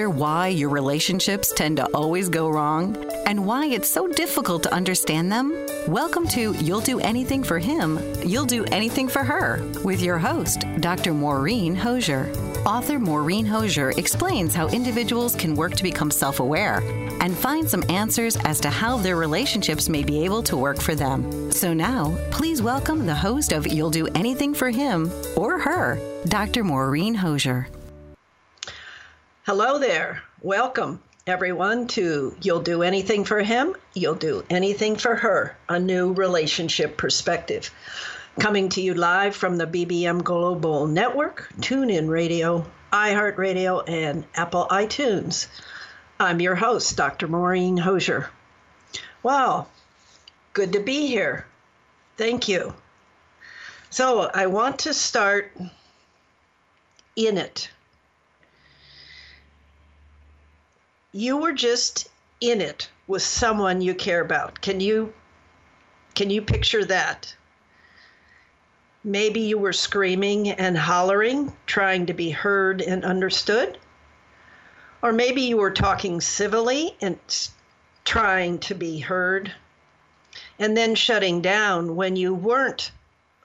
Wonder why your relationships tend to always go wrong and why it's so difficult to understand them? Welcome to You'll Do Anything for Him, You'll Do Anything for Her with your host, Dr. Maureen Hosier. Author Maureen Hosier explains how individuals can work to become self aware and find some answers as to how their relationships may be able to work for them. So now, please welcome the host of You'll Do Anything for Him or Her, Dr. Maureen Hosier. Hello there. Welcome, everyone, to You'll Do Anything for Him, You'll Do Anything for Her, a new relationship perspective. Coming to you live from the BBM Global Network, TuneIn Radio, iHeartRadio, and Apple iTunes. I'm your host, Dr. Maureen Hosier. Wow, good to be here. Thank you. So, I want to start in it you were just in it with someone you care about. Can you can you picture that? Maybe you were screaming and hollering, trying to be heard and understood. Or maybe you were talking civilly and trying to be heard, and then shutting down when you weren't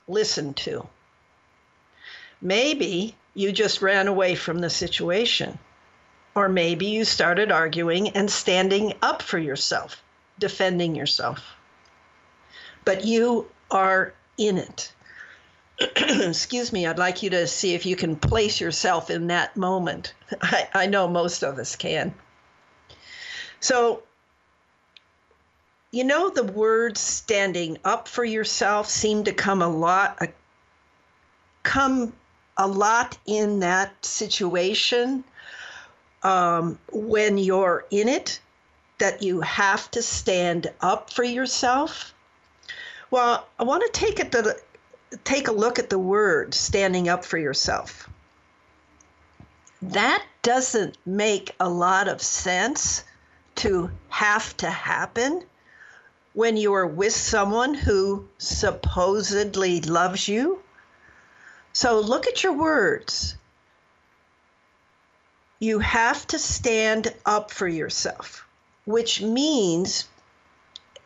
listened to. Maybe you just ran away from the situation. Or maybe you started arguing and standing up for yourself, defending yourself. But you are in it. Excuse me, I'd like you to see if you can place yourself in that moment. I, I know most of us can. So, you know, the words standing up for yourself seem to come a lot, uh, come a lot in that situation um, when you're in it that you have to stand up for yourself? Well, I want to take it take a look at the word standing up for yourself. That doesn't make a lot of sense to have to happen when you are with someone who supposedly loves you. So look at your words you have to stand up for yourself, which means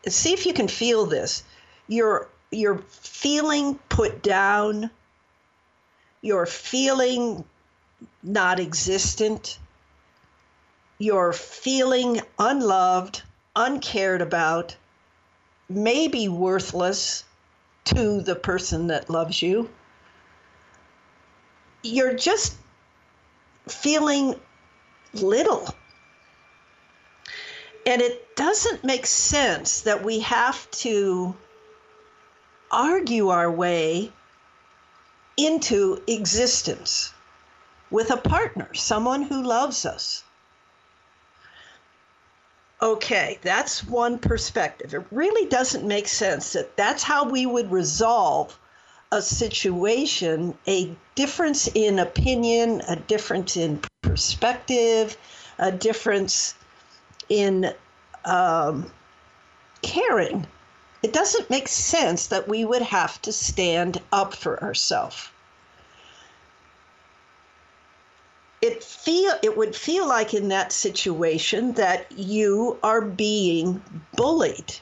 see if you can feel this. You're you're feeling put down, you're feeling not existent, you're feeling unloved, uncared about, maybe worthless to the person that loves you. You're just feeling little. And it doesn't make sense that we have to argue our way into existence with a partner, someone who loves us. Okay, that's one perspective. It really doesn't make sense that that's how we would resolve a situation, a difference in opinion, a difference in perspective, a difference in um, caring. It doesn't make sense that we would have to stand up for ourselves. It feel it would feel like in that situation that you are being bullied.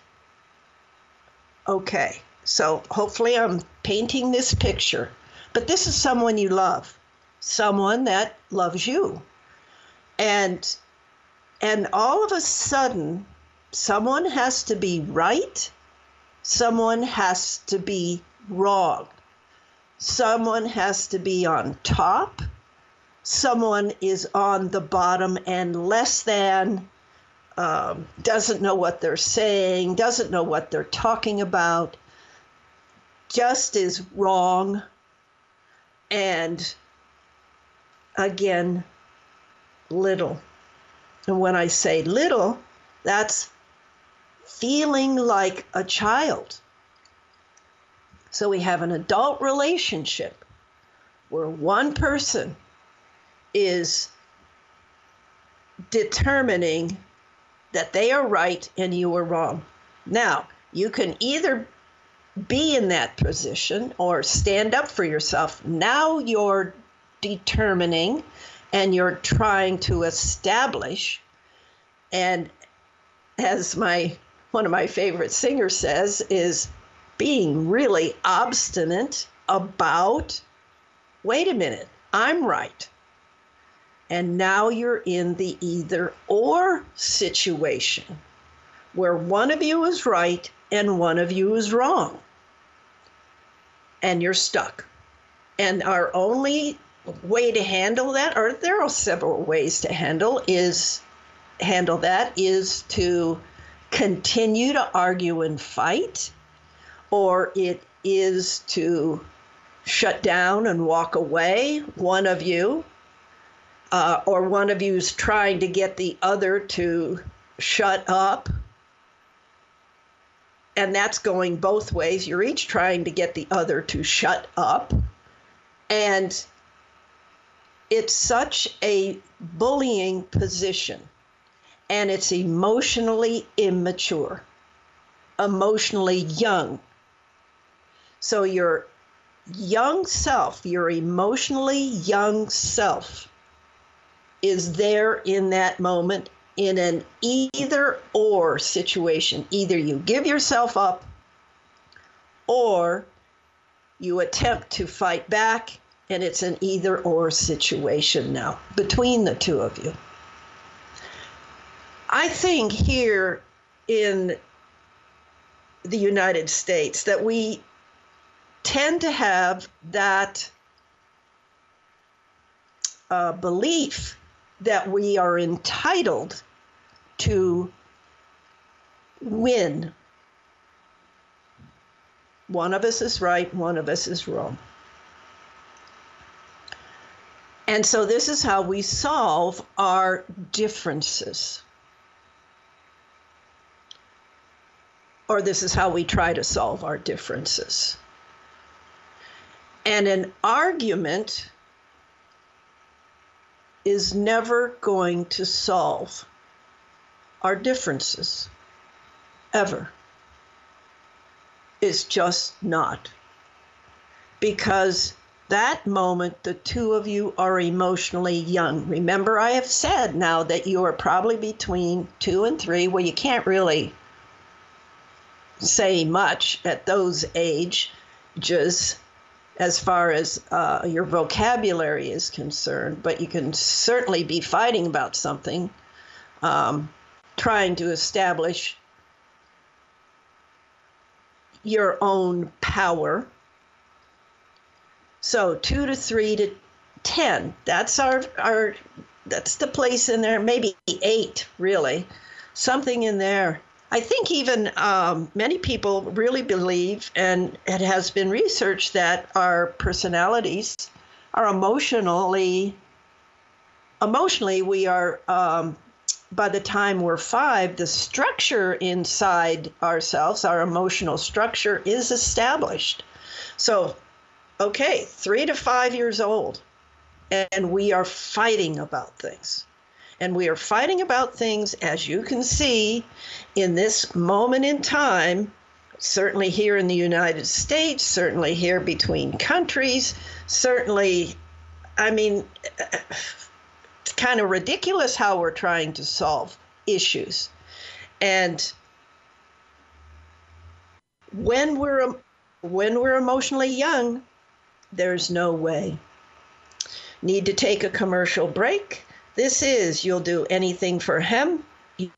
Okay. So hopefully I'm painting this picture. But this is someone you love, someone that loves you. And and all of a sudden someone has to be right, someone has to be wrong. Someone has to be on top. Someone is on the bottom and less than, um, doesn't know what they're saying, doesn't know what they're talking about, just is wrong. And again, little. And when I say little, that's feeling like a child. So we have an adult relationship where one person is determining that they are right and you are wrong. Now, you can either be in that position or stand up for yourself. Now you're determining and you're trying to establish. And as my one of my favorite singers says is being really obstinate about wait a minute i'm right. And now you're in the either or situation where one of you is right and one of you is wrong. And you're stuck. And our only way to handle that or there are several ways to handle is handle that is to continue to argue and fight, or it is to shut down and walk away, one of you, uh, or one of you is trying to get the other to shut up. And that's going both ways. You're each trying to get the other to shut up. And it's such a bullying position and it's emotionally immature, emotionally young. So your young self, your emotionally young self, is there in that moment in an either or situation. Either you give yourself up or you attempt to fight back, and it's an either or situation now between the two of you. I think here in the United States that we tend to have that uh, belief that we are entitled to win. One of us is right, one of us is wrong. And so this is how we solve our differences. or this is how we try to solve our differences. And an argument is never going to solve our differences, ever. It's just not. Because that moment, the two of you are emotionally young. Remember, I have said now that you are probably between two and three, where you can't really say much at those ages as far as uh, your vocabulary is concerned, but you can certainly be fighting about something, um, trying to establish your own power. So two to three to ten. That's our our that's the place in there. Maybe eight, really, something in there I think even um, many people really believe, and it has been researched, that our personalities are emotionally, emotionally, we are, um, by the time we're five, the structure inside ourselves, our emotional structure, is established. So, okay, three to five years old, and we are fighting about things. And we are fighting about things, as you can see, in this moment in time, certainly here in the United States, certainly here between countries, certainly, I mean, it's kind of ridiculous how we're trying to solve issues. And when we're when we're emotionally young, there's no way. Need to take a commercial break. This is You'll Do Anything for Him,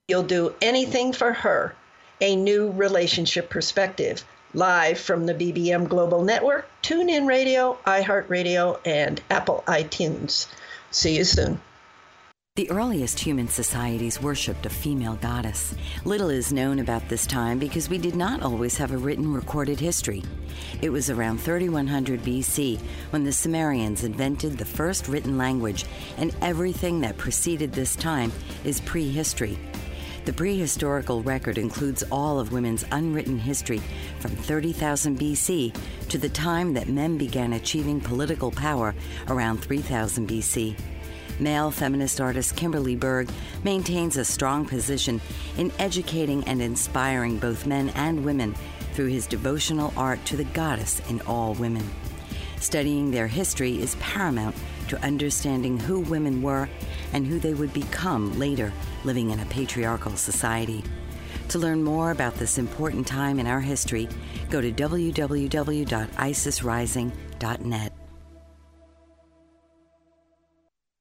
You'll Do Anything for Her. a new relationship perspective, live from the BBM Global Network, TuneIn Radio, iHeartRadio, and Apple iTunes. See you soon. The earliest human societies worshipped a female goddess. Little is known about this time because we did not always have a written recorded history. It was around 3100 BC when the Sumerians invented the first written language, and everything that preceded this time is prehistory. The prehistorical record includes all of women's unwritten history from 30,000 BC to the time that men began achieving political power around 3000 BC. Male feminist artist Kimberly Berg maintains a strong position in educating and inspiring both men and women through his devotional art to the goddess in all women. Studying their history is paramount to understanding who women were and who they would become later living in a patriarchal society. To learn more about this important time in our history, go to www.isisrising.net.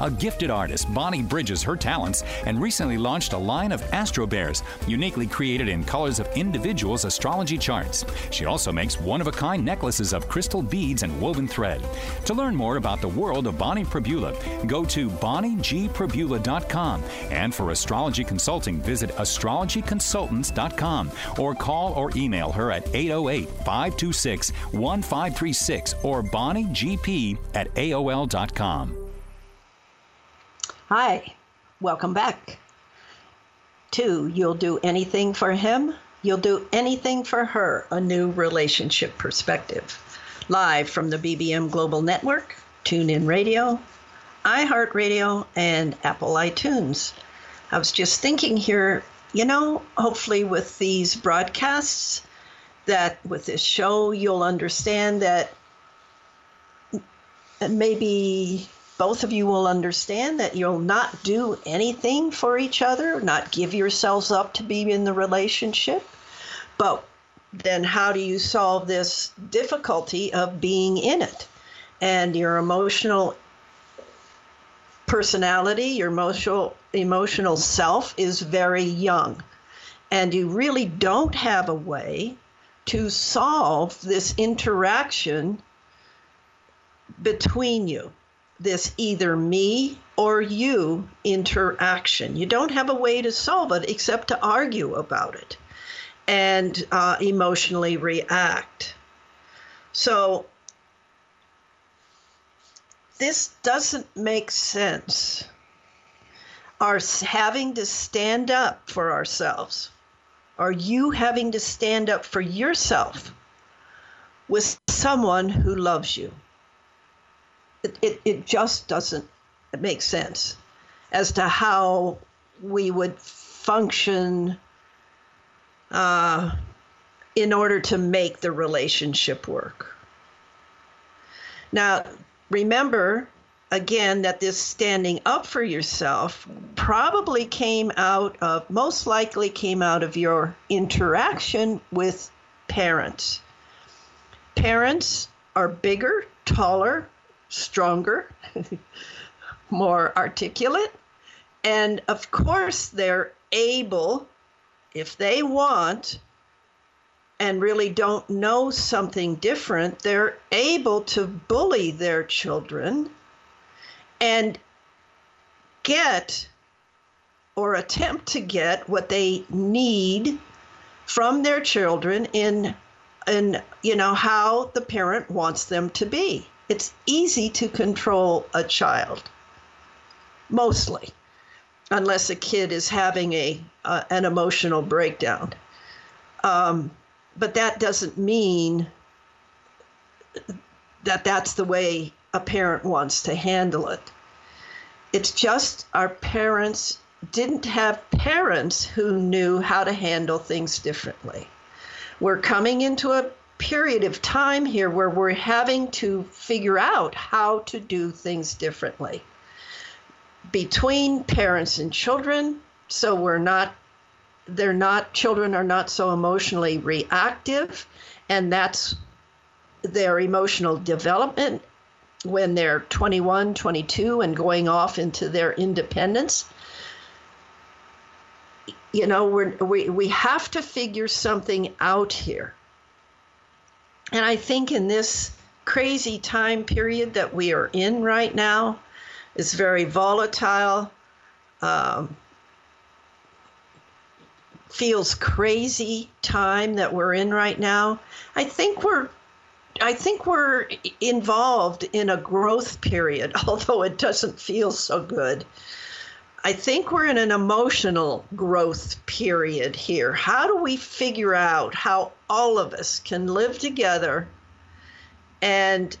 A gifted artist, Bonnie bridges her talents and recently launched a line of Astro Bears, uniquely created in colors of individuals' astrology charts. She also makes one of a kind necklaces of crystal beads and woven thread. To learn more about the world of Bonnie Perbula, go to bonniegperbula.com. And for astrology consulting, visit astrologyconsultants.com or call or email her at 808 526 1536 or bonniegp at AOL.com. Hi, welcome back to You'll Do Anything for Him, You'll Do Anything for Her, a new relationship perspective. Live from the BBM Global Network, TuneIn Radio, iHeartRadio, and Apple iTunes. I was just thinking here, you know, hopefully with these broadcasts, that with this show, you'll understand that maybe both of you will understand that you'll not do anything for each other, not give yourselves up to be in the relationship. But then, how do you solve this difficulty of being in it? And your emotional personality, your emotional emotional self is very young. And you really don't have a way to solve this interaction between you this either me or you interaction. You don't have a way to solve it except to argue about it and uh, emotionally react. So, this doesn't make sense. Are having to stand up for ourselves, Are you having to stand up for yourself with someone who loves you it, it, it just doesn't make sense as to how we would function uh, in order to make the relationship work. Now, remember again that this standing up for yourself probably came out of, most likely came out of your interaction with parents. Parents are bigger, taller, stronger, more articulate. And of course, they're able, if they want, and really don't know something different, they're able to bully their children and get or attempt to get what they need from their children in in you know how the parent wants them to be it's easy to control a child, mostly, unless a kid is having a uh, an emotional breakdown. Um, but that doesn't mean that that's the way a parent wants to handle it. It's just our parents didn't have parents who knew how to handle things differently. We're coming into a period of time here where we're having to figure out how to do things differently between parents and children. So we're not they're not children are not so emotionally reactive and that's their emotional development when they're 21 22 and going off into their independence. You know we're, we we have to figure something out here and i think in this crazy time period that we are in right now it's very volatile um, feels crazy time that we're in right now i think we're I think we're involved in a growth period, although it doesn't feel so good. I think we're in an emotional growth period here. How do we figure out how all of us can live together and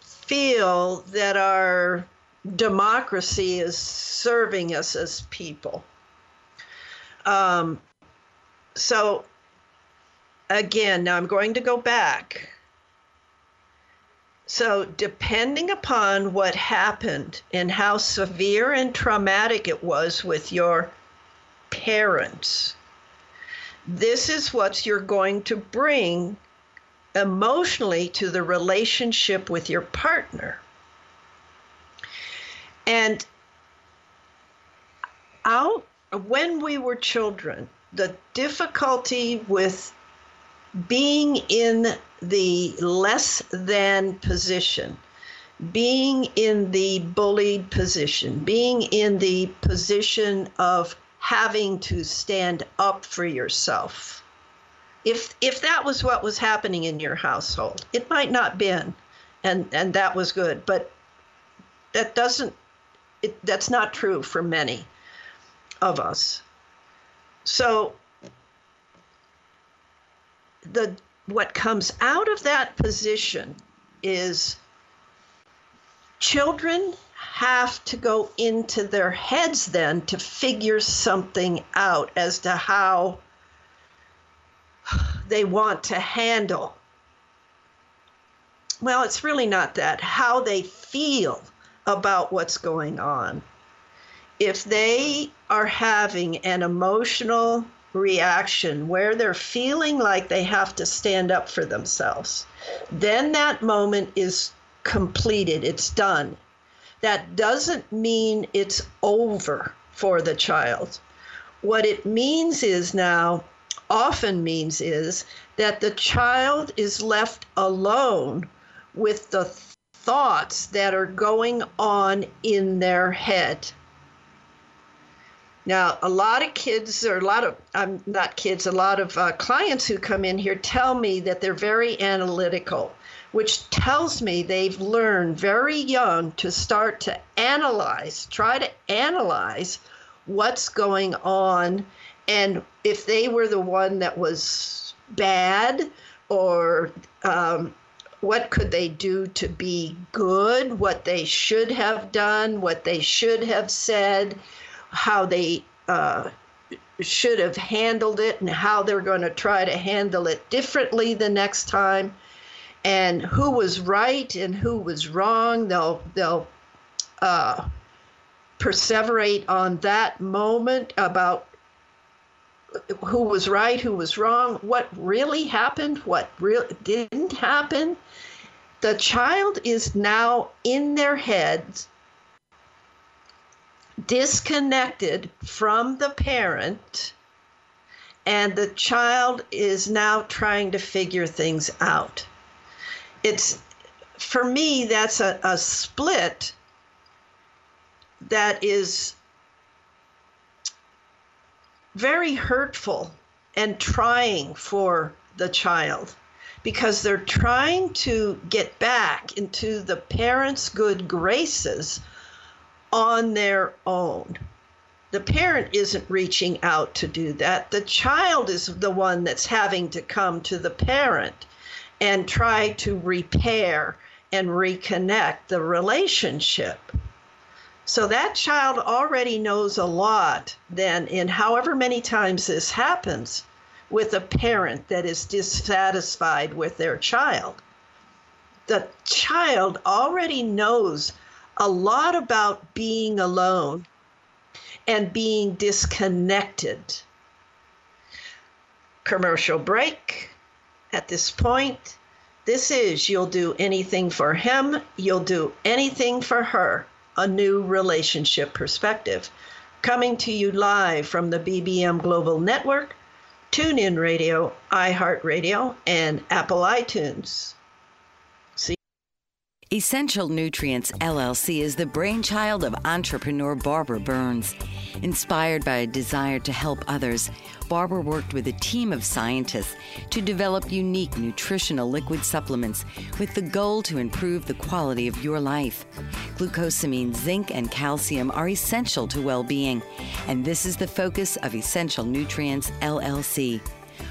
feel that our democracy is serving us as people? Um, so, again, now I'm going to go back so, depending upon what happened and how severe and traumatic it was with your parents, this is what you're going to bring emotionally to the relationship with your partner. And out when we were children, the difficulty with being in the less than position, being in the bullied position, being in the position of having to stand up for yourself. If if that was what was happening in your household, it might not been, and and that was good, but that doesn't it, that's not true for many of us. So the what comes out of that position is children have to go into their heads then to figure something out as to how they want to handle. Well, it's really not that, how they feel about what's going on. If they are having an emotional reaction where they're feeling like they have to stand up for themselves, then that moment is completed, it's done. That doesn't mean it's over for the child. What it means is now, often means is that the child is left alone with the thoughts that are going on in their head. Now, a lot of kids, or a lot of, I'm not kids, a lot of uh, clients who come in here tell me that they're very analytical, which tells me they've learned very young to start to analyze, try to analyze what's going on. And if they were the one that was bad, or um, what could they do to be good, what they should have done, what they should have said how they uh, should have handled it and how they're going to try to handle it differently the next time. And who was right and who was wrong they'll they'll uh, perseverate on that moment about who was right who was wrong what really happened what really didn't happen. The child is now in their heads disconnected from the parent, and the child is now trying to figure things out. It's for me, that's a, a split that is very hurtful and trying for the child because they're trying to get back into the parents' good graces on their own. The parent isn't reaching out to do that. The child is the one that's having to come to the parent and try to repair and reconnect the relationship. So that child already knows a lot then in however many times this happens with a parent that is dissatisfied with their child. The child already knows a lot about being alone and being disconnected. Commercial break at this point. This is You'll Do Anything for Him, You'll Do Anything for Her a new relationship perspective. Coming to you live from the BBM Global Network, TuneIn Radio, iHeartRadio, and Apple iTunes. Essential Nutrients LLC is the brainchild of entrepreneur Barbara Burns. Inspired by a desire to help others, Barbara worked with a team of scientists to develop unique nutritional liquid supplements with the goal to improve the quality of your life. Glucosamine, zinc, and calcium are essential to well being, and this is the focus of Essential Nutrients LLC.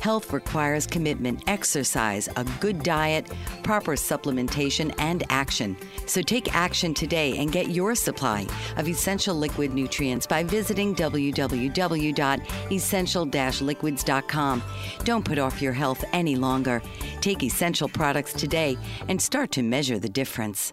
Health requires commitment, exercise, a good diet, proper supplementation, and action. So take action today and get your supply of essential liquid nutrients by visiting www.essential-liquids.com. Don't put off your health any longer. Take essential products today and start to measure the difference.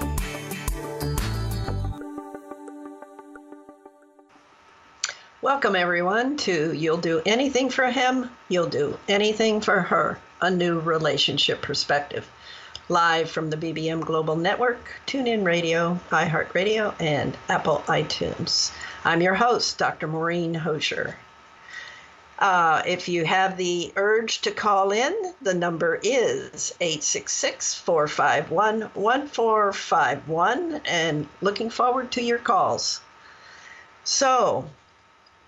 Welcome, everyone, to You'll Do Anything for Him, You'll Do Anything for Her, a new relationship perspective. Live from the BBM Global Network, TuneIn Radio, iHeartRadio, and Apple iTunes. I'm your host, Dr. Maureen Hosier. Uh, if you have the urge to call in, the number is 866 451 1451, and looking forward to your calls. So,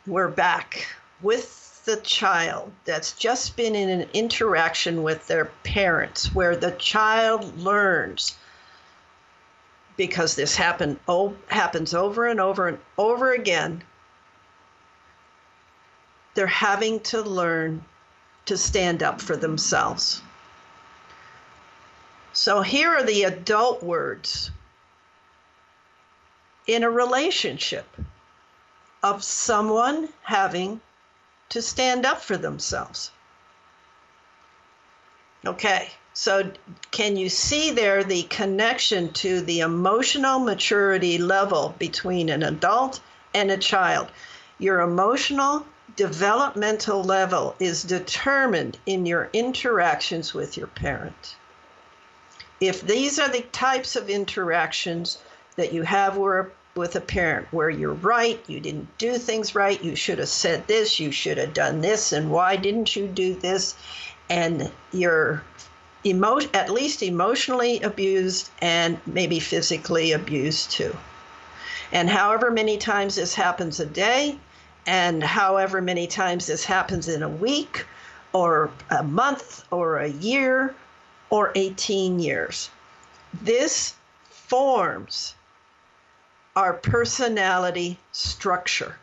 we're back with the child that's just been in an interaction with their parents where the child learns because this happen, oh, happens over and over and over again. They're having to learn to stand up for themselves. So here are the adult words in a relationship of someone having to stand up for themselves. Okay, so can you see there the connection to the emotional maturity level between an adult and a child? Your emotional developmental level is determined in your interactions with your parent. If these are the types of interactions that you have where with a parent where you're right, you didn't do things right, you should have said this, you should have done this, and why didn't you do this? And you're emo- at least emotionally abused and maybe physically abused too. And however many times this happens a day, and however many times this happens in a week, or a month, or a year, or 18 years, this forms our personality structure.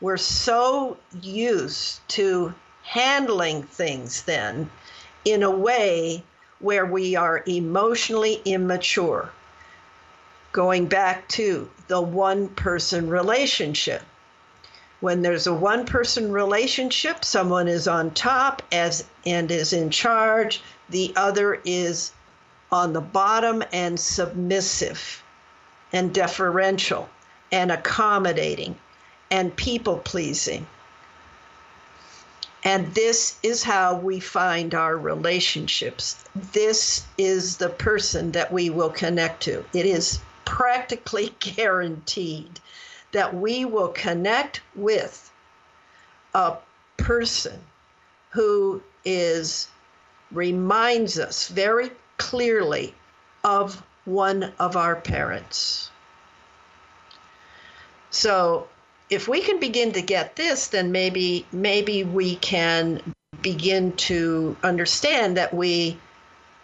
We're so used to handling things then in a way where we are emotionally immature. Going back to the one person relationship. When there's a one person relationship, someone is on top as and is in charge, the other is on the bottom and submissive and deferential and accommodating and people pleasing. And this is how we find our relationships. This is the person that we will connect to. It is practically guaranteed that we will connect with a person who is reminds us very clearly of one of our parents. So if we can begin to get this, then maybe maybe we can begin to understand that we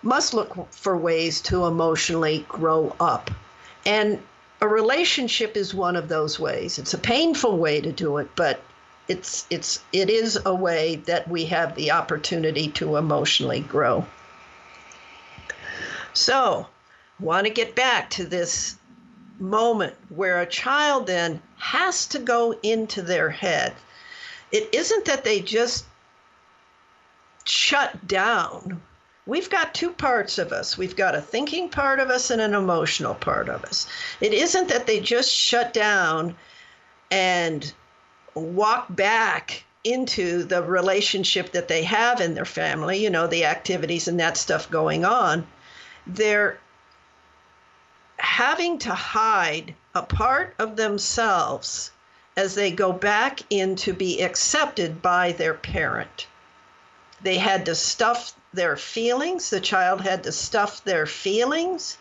must look for ways to emotionally grow up. And a relationship is one of those ways. It's a painful way to do it, but it's it's it is a way that we have the opportunity to emotionally grow. So, want to get back to this moment where a child then has to go into their head. It isn't that they just shut down. We've got two parts of us. We've got a thinking part of us and an emotional part of us. It isn't that they just shut down and walk back into the relationship that they have in their family, you know, the activities and that stuff going on. They're having to hide a part of themselves as they go back in to be accepted by their parent. They had to stuff their feelings, the child had to stuff their feelings,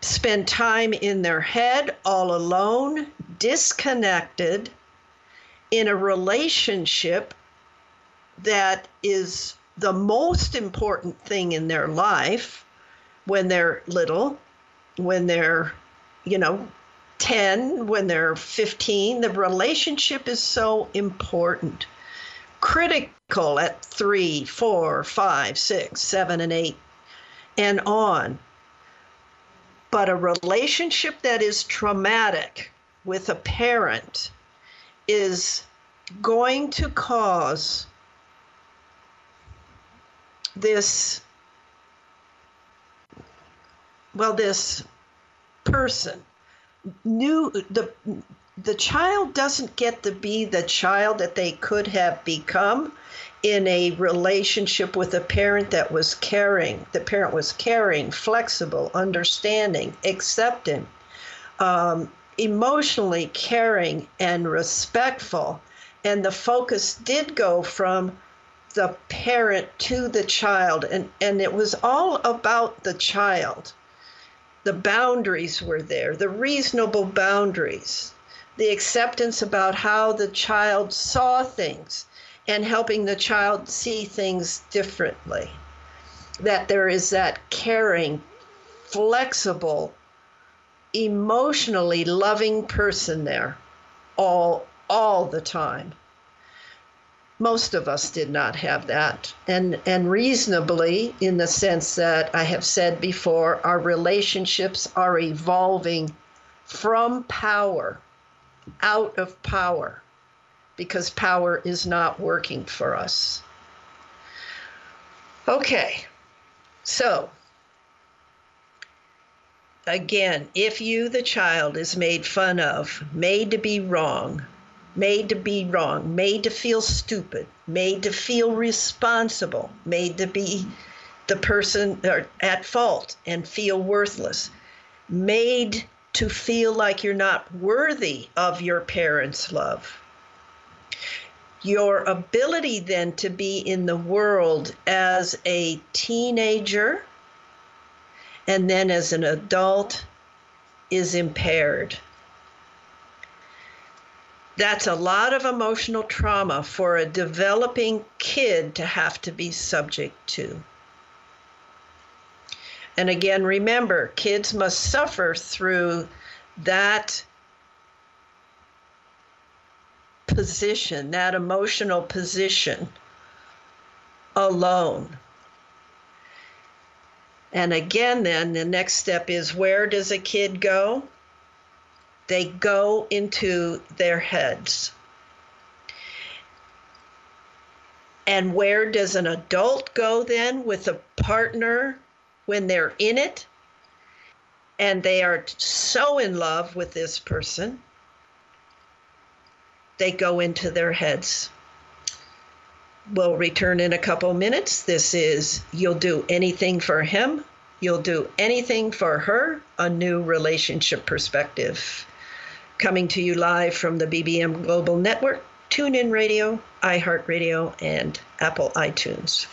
spend time in their head all alone, disconnected, in a relationship that is the most important thing in their life when they're little, when they're, you know, 10, when they're 15. The relationship is so important. Critical at three, four, five, six, seven, and eight, and on. But a relationship that is traumatic with a parent is going to cause this well this person knew the the child doesn't get to be the child that they could have become in a relationship with a parent that was caring the parent was caring flexible understanding accepting um, emotionally caring and respectful. And the focus did go from the parent to the child. And and it was all about the child the boundaries were there, the reasonable boundaries, the acceptance about how the child saw things and helping the child see things differently. That there is that caring, flexible, emotionally loving person there all all the time most of us did not have that. And and reasonably in the sense that i have said before our relationships are evolving from power out of power because power is not working for us. Okay so again if you the child is made fun of made to be wrong made to be wrong, made to feel stupid, made to feel responsible, made to be the person at fault and feel worthless, made to feel like you're not worthy of your parents' love. Your ability then to be in the world as a teenager and then as an adult is impaired that's a lot of emotional trauma for a developing kid to have to be subject to. And again, remember, kids must suffer through that position, that emotional position alone. And again, then the next step is where does a kid go? They go into their heads. And where does an adult go then with a partner when they're in it? And they are so in love with this person, they go into their heads. We'll return in a couple minutes. This is You'll Do Anything for Him, You'll Do Anything for Her, a new relationship perspective. Coming to you live from the BBM Global Network, TuneIn Radio, iHeartRadio, and Apple iTunes.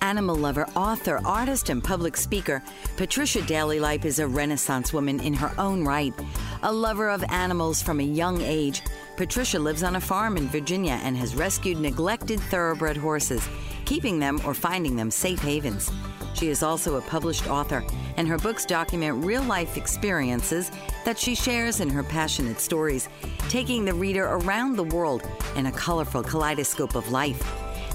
Animal lover, author, artist, and public speaker, Patricia Daly Lipe is a Renaissance woman in her own right. A lover of animals from a young age, Patricia lives on a farm in Virginia and has rescued neglected thoroughbred horses, keeping them or finding them safe havens. She is also a published author, and her books document real life experiences that she shares in her passionate stories, taking the reader around the world in a colorful kaleidoscope of life.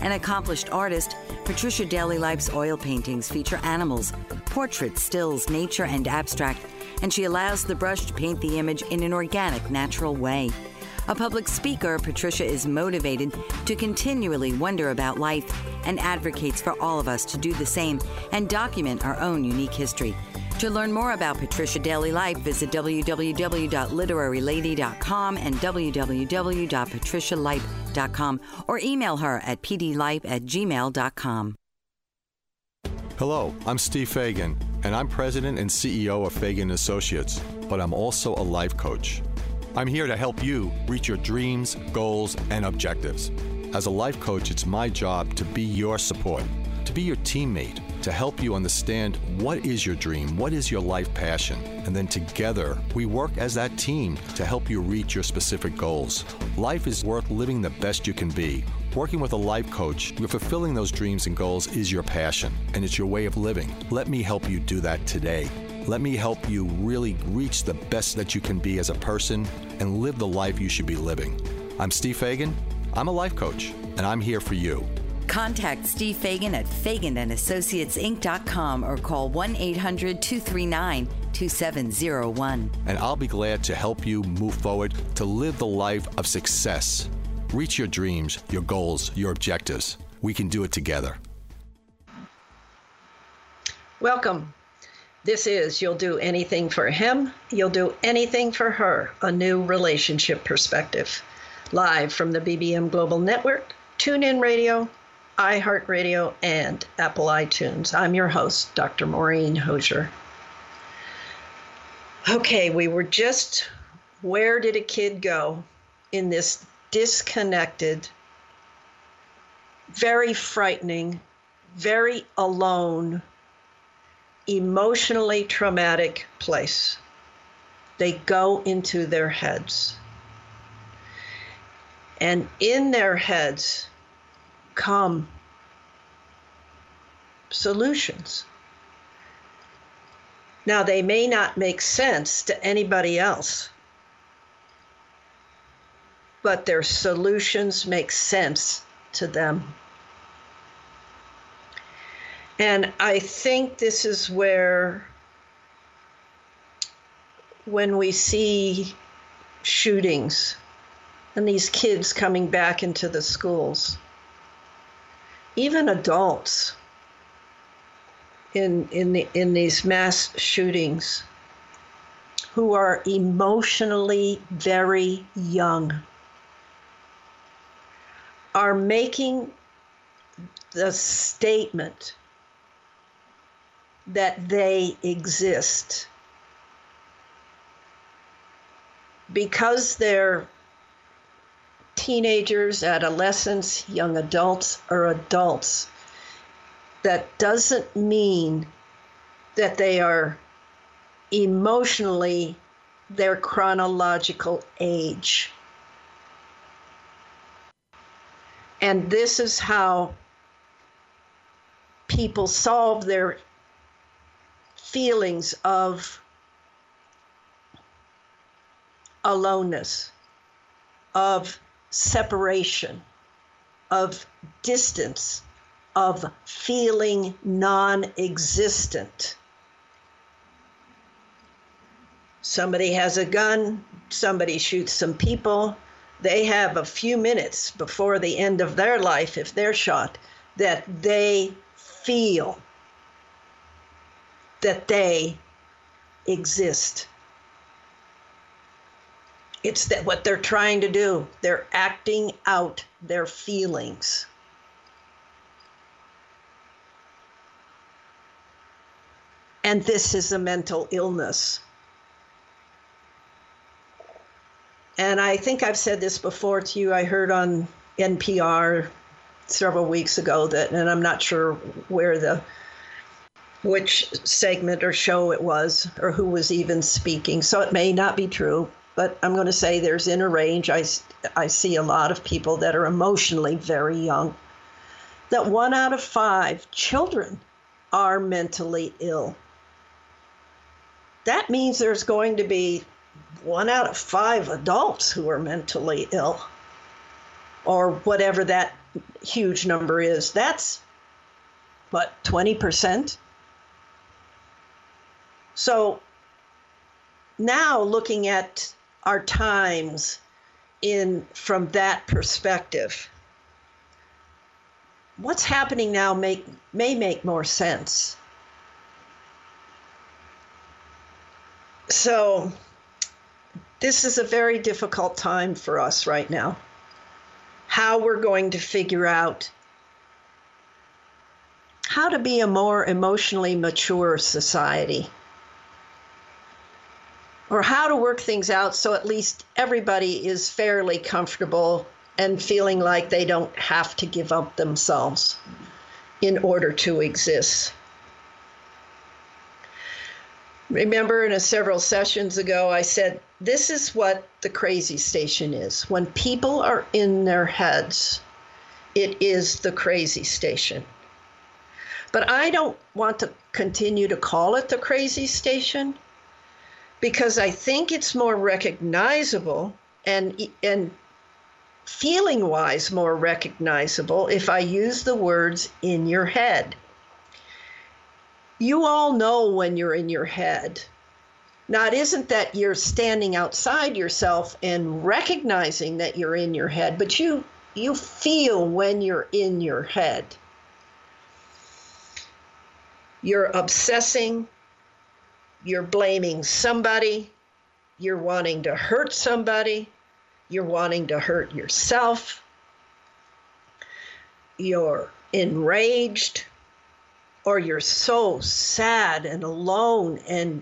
An accomplished artist, Patricia Daly Lipe's oil paintings feature animals, portraits, stills, nature, and abstract, and she allows the brush to paint the image in an organic, natural way. A public speaker, Patricia is motivated to continually wonder about life and advocates for all of us to do the same and document our own unique history. To learn more about Patricia Daly Lipe, visit www.literarylady.com and www.patricialipe.com or email her at pdlipe at gmail.com. Hello, I'm Steve Fagan, and I'm president and CEO of Fagan Associates, but I'm also a life coach. I'm here to help you reach your dreams, goals, and objectives. As a life coach, it's my job to be your support, to be your teammate, to help you understand what is your dream, what is your life passion, and then together we work as that team to help you reach your specific goals. Life is worth living the best you can be. Working with a life coach, you're fulfilling those dreams and goals is your passion, and it's your way of living. Let me help you do that today. Let me help you really reach the best that you can be as a person and live the life you should be living. I'm Steve Fagan. I'm a life coach, and I'm here for you. Contact Steve Fagan at FaganandAssociatesInc.com or call 1 800 239 2701. And I'll be glad to help you move forward to live the life of success. Reach your dreams, your goals, your objectives. We can do it together. Welcome. This is You'll Do Anything for Him, You'll Do Anything for Her, a new relationship perspective. Live from the BBM Global Network, TuneIn Radio, iHeartRadio, and Apple iTunes. I'm your host, Dr. Maureen Hosier. Okay, we were just where did a kid go in this disconnected, very frightening, very alone, emotionally traumatic place. They go into their heads. And in their heads come solutions. Now, they may not make sense to anybody else, but their solutions make sense to them. And I think this is where, when we see shootings and these kids coming back into the schools, even adults in, in, the, in these mass shootings who are emotionally very young are making the statement that they exist. Because they're teenagers, adolescents, young adults, or adults, that doesn't mean that they are emotionally their chronological age. And this is how people solve their feelings of aloneness, of separation, of distance, of feeling non existent. somebody has a gun, somebody shoots some people, they have a few minutes before the end of their life, if they're shot, that they feel that they exist. It's that what they're trying to do. They're acting out their feelings. And this is a mental illness. And I think I've said this before to you. I heard on NPR several weeks ago that, and I'm not sure where the which segment or show it was or who was even speaking. So it may not be true, but I'm going to say there's in a range. I, I see a lot of people that are emotionally very young. That one out of five children are mentally ill. That means there's going to be one out of five adults who are mentally ill, or whatever that huge number is. That's what, 20%? So now looking at our times in from that perspective, what's happening now make, may make more sense. So this is a very difficult time for us right now. How we're going to figure out how to be a more emotionally mature society or how to work things out so at least everybody is fairly comfortable and feeling like they don't have to give up themselves in order to exist. Remember, in a several sessions ago, I said this is what the crazy station is. When people are in their heads, it is the crazy station. But I don't want to continue to call it the crazy station because I think it's more recognizable and and feeling wise more recognizable if I use the words in your head. You all know when you're in your head. Now, it isn't that you're standing outside yourself and recognizing that you're in your head, but you you feel when you're in your head. You're obsessing, you're blaming somebody, you're wanting to hurt somebody, you're wanting to hurt yourself, you're enraged, or you're so sad and alone and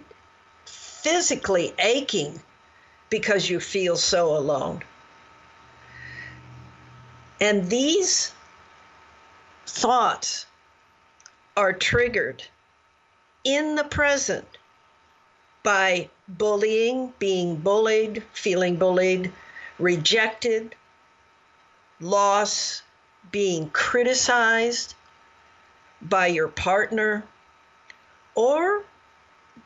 physically aching because you feel so alone. And these thoughts are triggered in the present by bullying, being bullied, feeling bullied, rejected, loss, being criticized by your partner, or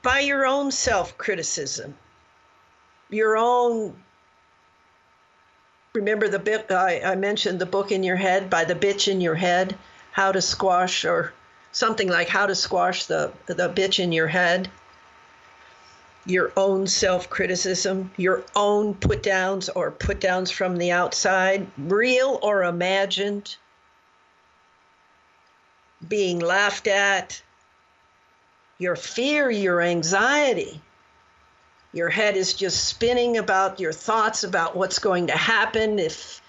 by your own self criticism, your own. Remember the bit I, I mentioned the book in your head by the bitch in your head, how to squash or something like how to squash the the bitch in your head your own self criticism, your own put downs or put downs from the outside, real or imagined, being laughed at, your fear, your anxiety. Your head is just spinning about your thoughts about what's going to happen if,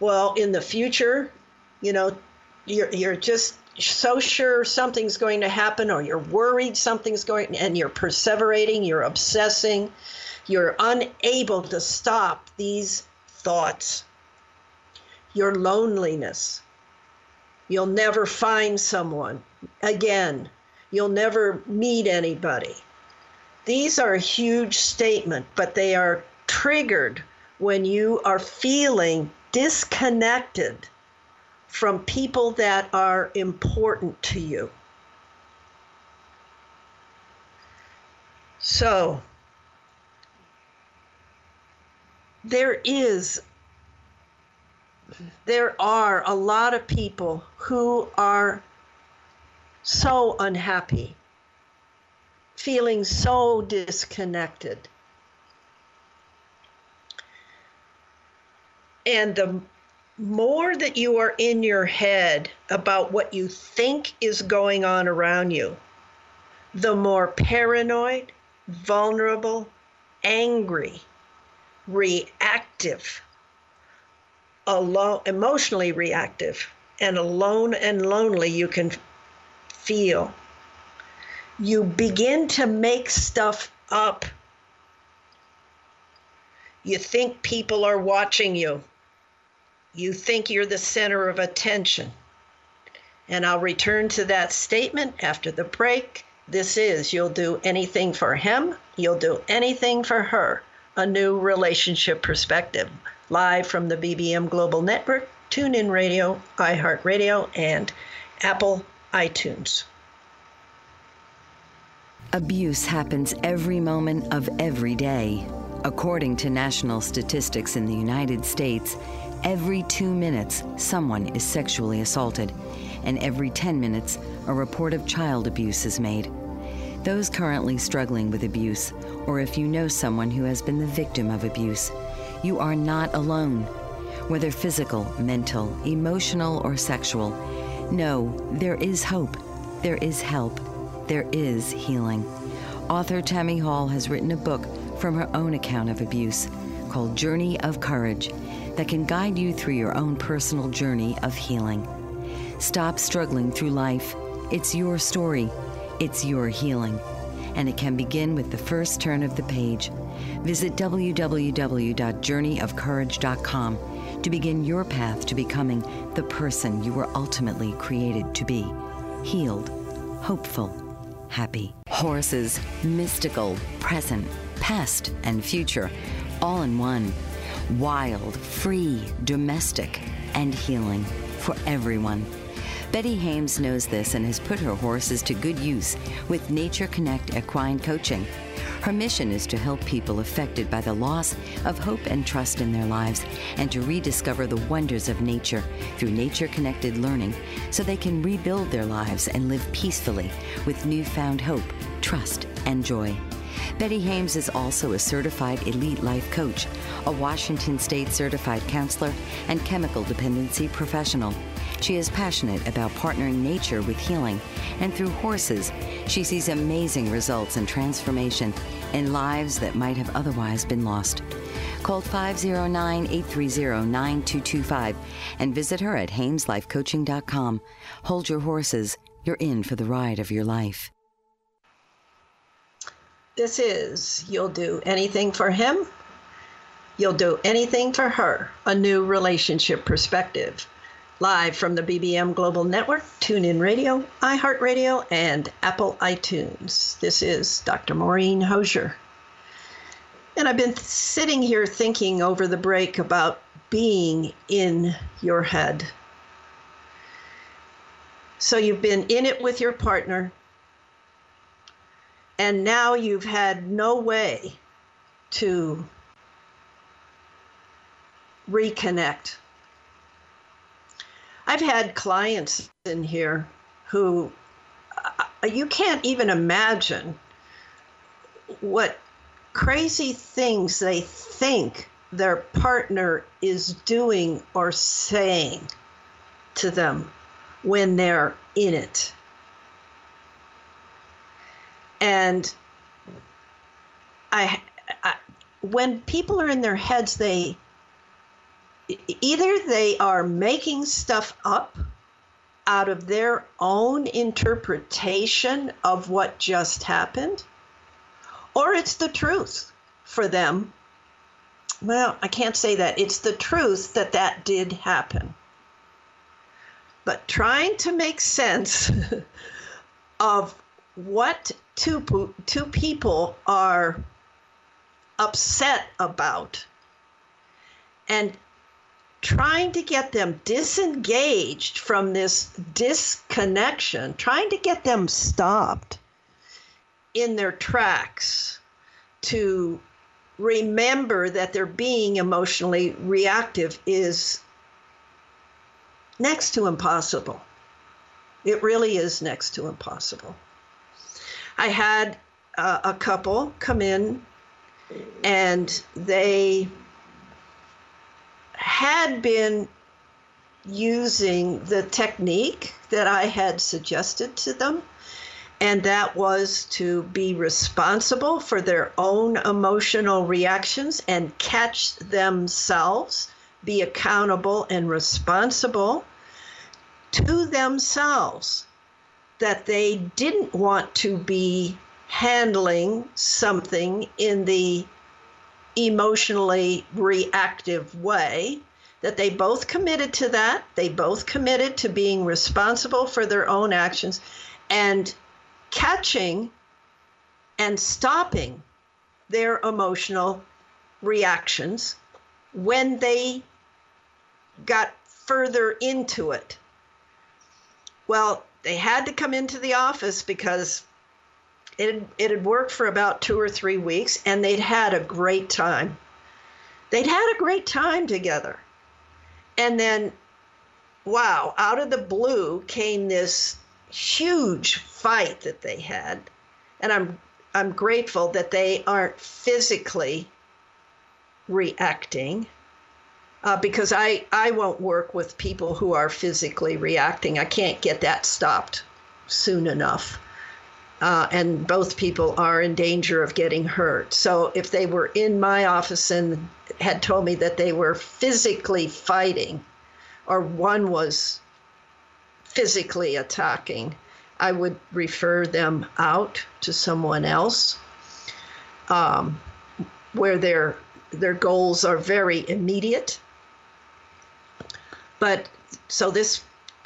well, in the future, you know, you're, you're just so sure something's going to happen or you're worried something's going and you're perseverating, you're obsessing, you're unable to stop these thoughts. Your loneliness. You'll never find someone again. You'll never meet anybody. These are huge statement, but they are triggered when you are feeling disconnected from people that are important to you. So, there is, there are a lot of people who are so unhappy, feeling so disconnected. And the more that you are in your head about what you think is going on around you, the more paranoid, vulnerable, angry, reactive, alone, emotionally reactive, and alone and lonely you can feel. You begin to make stuff up. You think people are watching you. You think you're the center of attention. And I'll return to that statement after the break. This is You'll Do Anything for Him, You'll Do Anything for Her, a new relationship perspective. Live from the BBM Global Network, TuneIn Radio, iHeartRadio, and Apple iTunes. Abuse happens every moment of every day. According to national statistics in the United States, every two minutes someone is sexually assaulted, and every 10 minutes a report of child abuse is made. Those currently struggling with abuse, or if you know someone who has been the victim of abuse, you are not alone. Whether physical, mental, emotional, or sexual, no, there is hope, there is help, there is healing. Author Tammy Hall has written a book from her own account of abuse called Journey of Courage that can guide you through your own personal journey of healing. Stop struggling through life. It's your story, it's your healing, and it can begin with the first turn of the page. Visit www.journeyofcourage.com to begin your path to becoming the person you were ultimately created to be healed, hopeful, happy. Horses, mystical, present, past, and future, all in one. Wild, free, domestic, and healing for everyone. Betty Hames knows this and has put her horses to good use with Nature Connect Equine Coaching. Her mission is to help people affected by the loss of hope and trust in their lives and to rediscover the wonders of nature through nature connected learning so they can rebuild their lives and live peacefully with newfound hope, trust, and joy. Betty Hames is also a certified elite life coach, a Washington State certified counselor, and chemical dependency professional. She is passionate about partnering nature with healing, and through horses, she sees amazing results and transformation in lives that might have otherwise been lost. Call 509 830 9225 and visit her at HamesLifeCoaching.com. Hold your horses. You're in for the ride of your life. This is You'll Do Anything for Him, You'll Do Anything for Her, a new relationship perspective. Live from the BBM Global Network, TuneIn Radio, iHeartRadio, and Apple iTunes. This is Dr. Maureen Hosier. And I've been sitting here thinking over the break about being in your head. So you've been in it with your partner, and now you've had no way to reconnect. I've had clients in here who uh, you can't even imagine what crazy things they think their partner is doing or saying to them when they're in it. And I, I, when people are in their heads, they either they are making stuff up out of their own interpretation of what just happened, or it's the truth for them. Well, I can't say that. It's the truth that that did happen. But trying to make sense of what two, two people are upset about and trying to get them disengaged from this disconnection, trying to get them stopped in their tracks to remember that they're being emotionally reactive is next to impossible. It really is next to impossible. I had uh, a couple come in and they had been using the technique that I had suggested to them, and that was to be responsible for their own emotional reactions and catch themselves, be accountable and responsible to themselves that they didn't want to be handling something in the emotionally reactive way that they both committed to that they both committed to being responsible for their own actions and catching and stopping their emotional reactions when they got further into it. Well they had to come into the office because it, it had worked for about two or three weeks and they'd had a great time. They'd had a great time together. And then, wow, out of the blue came this huge fight that they had. And I'm I'm grateful that they aren't physically reacting uh, because I, I won't work with people who are physically reacting. I can't get that stopped soon enough. Uh, and both people are in danger of getting hurt. So if they were in my office and had told me that they were physically fighting, or one was physically attacking, I would refer them out to someone else um, where their their goals are very immediate but so this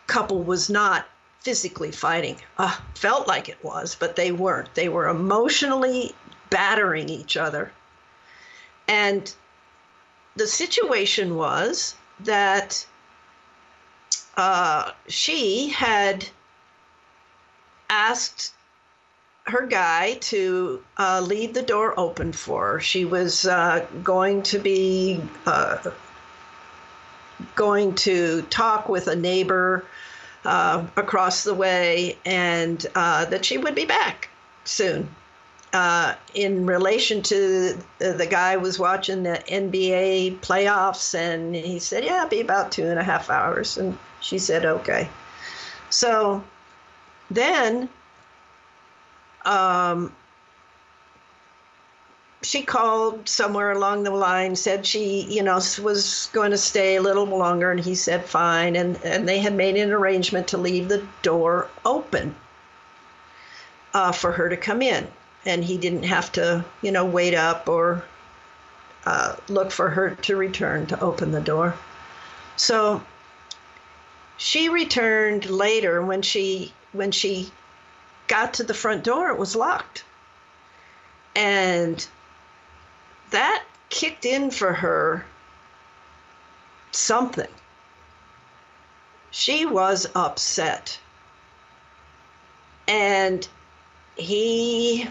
couple was not physically fighting. Uh, felt like it was, but they weren't. They were emotionally battering each other. And the situation was that uh, she had asked her guy to uh, leave the door open for her. She was uh, going to be uh, going to talk with a neighbor uh, across the way and uh, that she would be back soon. Uh, in relation to the, the guy was watching the NBA playoffs and he said, Yeah, be about two and a half hours. And she said, Okay. So then um, she called somewhere along the line, said she, you know, was going to stay a little longer, and he said fine, and and they had made an arrangement to leave the door open uh, for her to come in, and he didn't have to, you know, wait up or uh, look for her to return to open the door. So she returned later when she when she got to the front door, it was locked. And that kicked in for her something. She was upset. And he,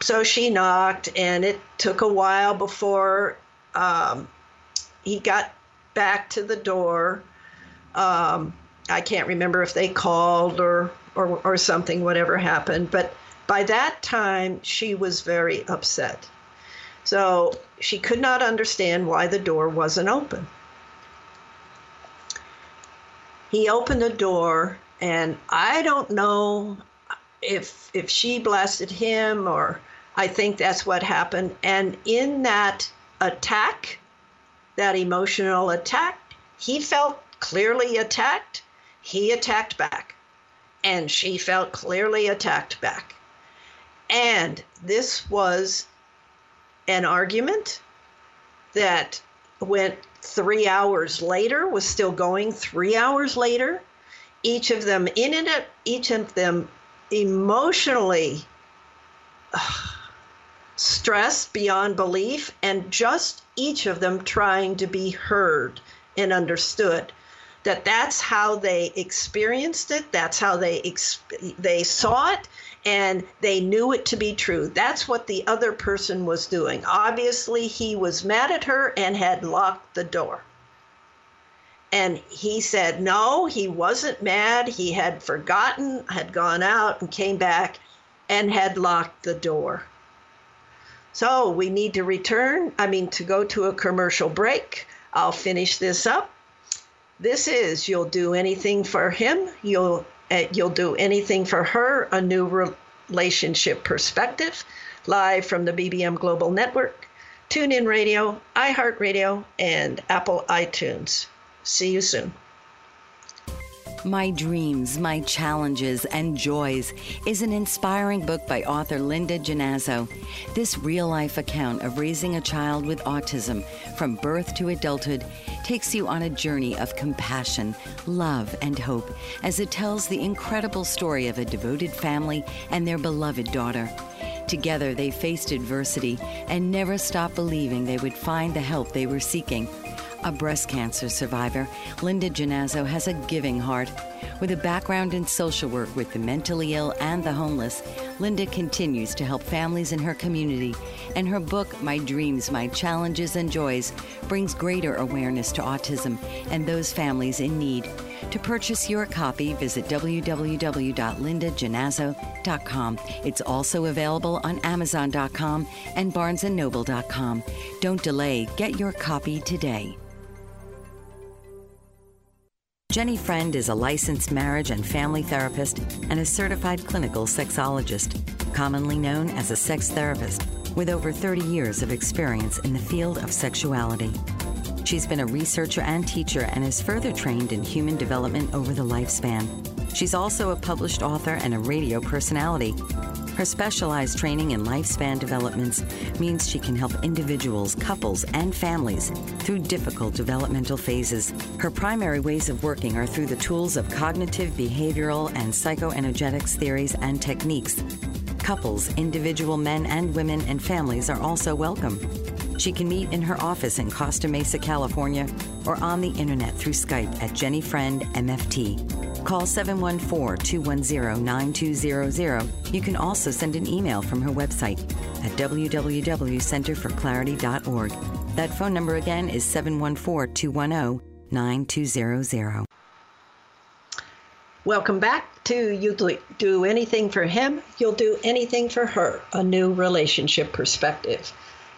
so she knocked, and it took a while before um, he got back to the door. Um, I can't remember if they called or, or, or something, whatever happened, but by that time, she was very upset. So she could not understand why the door wasn't open. He opened the door, and I don't know if if she blasted him or I think that's what happened. And in that attack, that emotional attack, he felt clearly attacked. He attacked back. And she felt clearly attacked back. And this was an argument that went three hours later, was still going three hours later. Each of them in it, each of them emotionally uh, stressed beyond belief, and just each of them trying to be heard and understood that that's how they experienced it that's how they exp- they saw it and they knew it to be true that's what the other person was doing obviously he was mad at her and had locked the door and he said no he wasn't mad he had forgotten had gone out and came back and had locked the door. So we need to return, I mean, to go to a commercial break. I'll finish this up. This is You'll Do Anything for Him, You'll, uh, you'll Do Anything for Her, a new relationship perspective, live from the BBM Global Network, TuneIn Radio, iHeartRadio, and Apple iTunes. See you soon. My Dreams, My Challenges, and Joys is an inspiring book by author Linda Genazzo. This real life account of raising a child with autism from birth to adulthood takes you on a journey of compassion, love, and hope as it tells the incredible story of a devoted family and their beloved daughter. Together, they faced adversity and never stopped believing they would find the help they were seeking. A breast cancer survivor, Linda Genazzo has a giving heart. With a background in social work with the mentally ill and the homeless, Linda continues to help families in her community, and her book, My Dreams, My Challenges and Joys, brings greater awareness to autism and those families in need. To purchase your copy, visit www.lindagenazzo.com. It's also available on Amazon.com and BarnesandNoble.com. Don't delay, get your copy today. Jenny Friend is a licensed marriage and family therapist and a certified clinical sexologist, commonly known as a sex therapist, with over 30 years of experience in the field of sexuality. She's been a researcher and teacher and is further trained in human development over the lifespan. She's also a published author and a radio personality. Her specialized training in lifespan developments means she can help individuals, couples, and families through difficult developmental phases. Her primary ways of working are through the tools of cognitive, behavioral, and psychoenergetics theories and techniques. Couples, individual men and women, and families are also welcome. She can meet in her office in Costa Mesa, California, or on the internet through Skype at Jenny Friend MFT. Call 714 210 9200. You can also send an email from her website at www.centerforclarity.org. That phone number again is 714 210 9200. Welcome back to You Do Anything for Him, You'll Do Anything for Her, a new relationship perspective.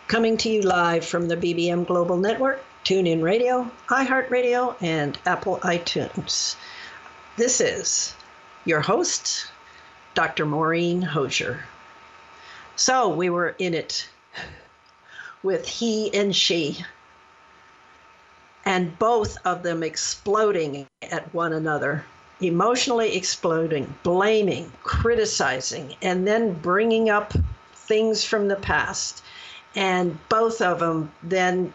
Coming to you live from the BBM Global Network, TuneIn Radio, iHeartRadio, and Apple iTunes. This is your host, Dr. Maureen Hosier. So we were in it with he and she, and both of them exploding at one another, emotionally exploding, blaming, criticizing, and then bringing up things from the past. And both of them then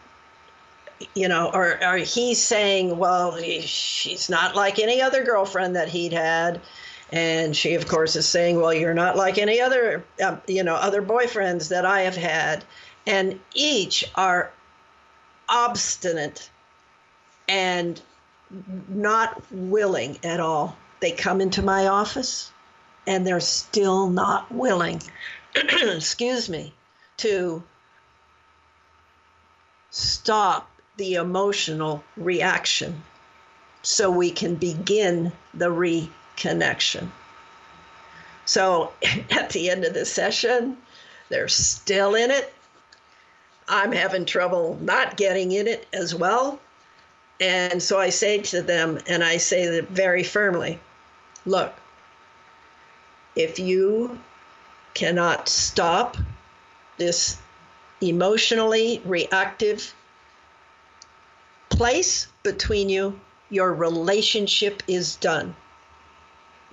you know, or, or he's saying, well, she's not like any other girlfriend that he'd had. And she, of course, is saying, well, you're not like any other, uh, you know, other boyfriends that I have had. And each are obstinate and not willing at all. They come into my office and they're still not willing, excuse me, to stop the emotional reaction so we can begin the reconnection. So at the end of the session, they're still in it. I'm having trouble not getting in it as well. And so I say to them, and I say that very firmly look, if you cannot stop this emotionally reactive place between you, your relationship is done.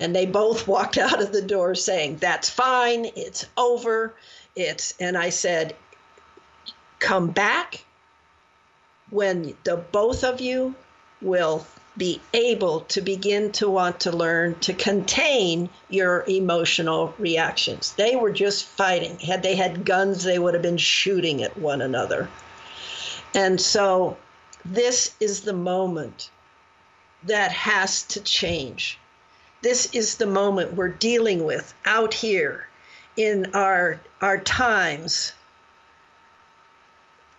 And they both walked out of the door saying, That's fine, it's over. It's, and I said, Come back when the both of you will be able to begin to want to learn to contain your emotional reactions. They were just fighting. Had they had guns, they would have been shooting at one another. And so this is the moment that has to change. This is the moment we're dealing with out here in our our times.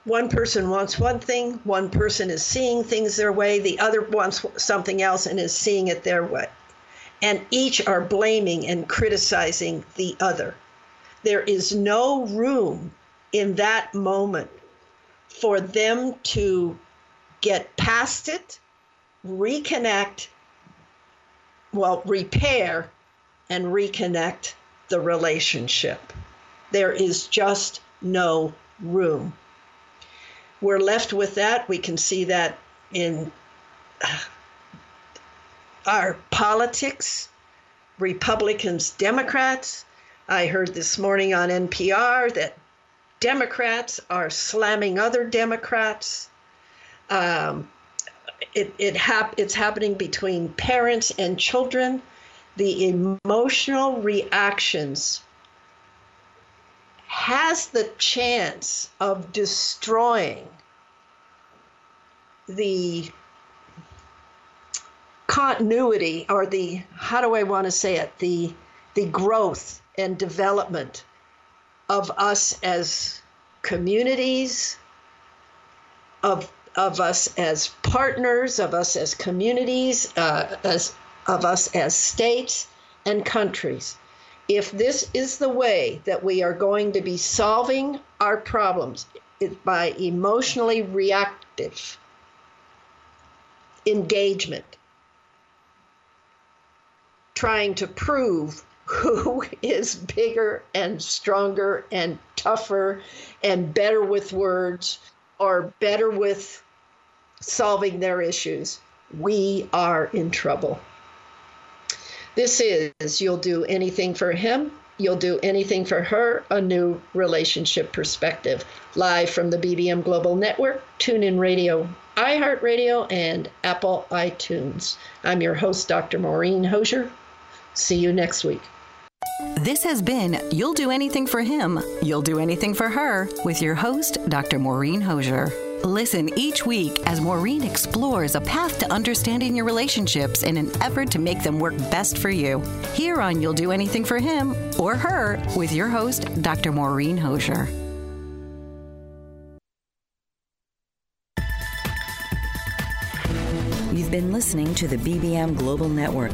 One person wants one thing, one person is seeing things their way, the other wants something else and is seeing it their way. and each are blaming and criticizing the other. There is no room in that moment for them to get past it, reconnect, well, repair and reconnect the relationship. There is just no room. We're left with that. We can see that in our politics, Republicans, Democrats. I heard this morning on NPR that Democrats are slamming other Democrats. Um, it, it hap- it's happening between parents and children. The emotional reactions has the chance of destroying the continuity or the how do I want to say it? The the growth and development of us as communities of of us as partners of us as communities uh, as of us as states and countries if this is the way that we are going to be solving our problems by emotionally reactive engagement, trying to prove who is bigger and stronger and tougher and better with words or better with solving their issues, we are in trouble. This is You'll Do Anything for Him, You'll Do Anything for Her, a new relationship perspective. Live from the BBM Global Network, TuneIn Radio, iHeartRadio, and Apple iTunes. I'm your host, Dr. Maureen Hosier. See you next week. This has been You'll Do Anything for Him, You'll Do Anything for Her with your host, Dr. Maureen Hosier. Listen each week as Maureen explores a path to understanding your relationships in an effort to make them work best for you. Here on You'll Do Anything for Him or Her with your host, Dr. Maureen Hosier. You've been listening to the BBM Global Network.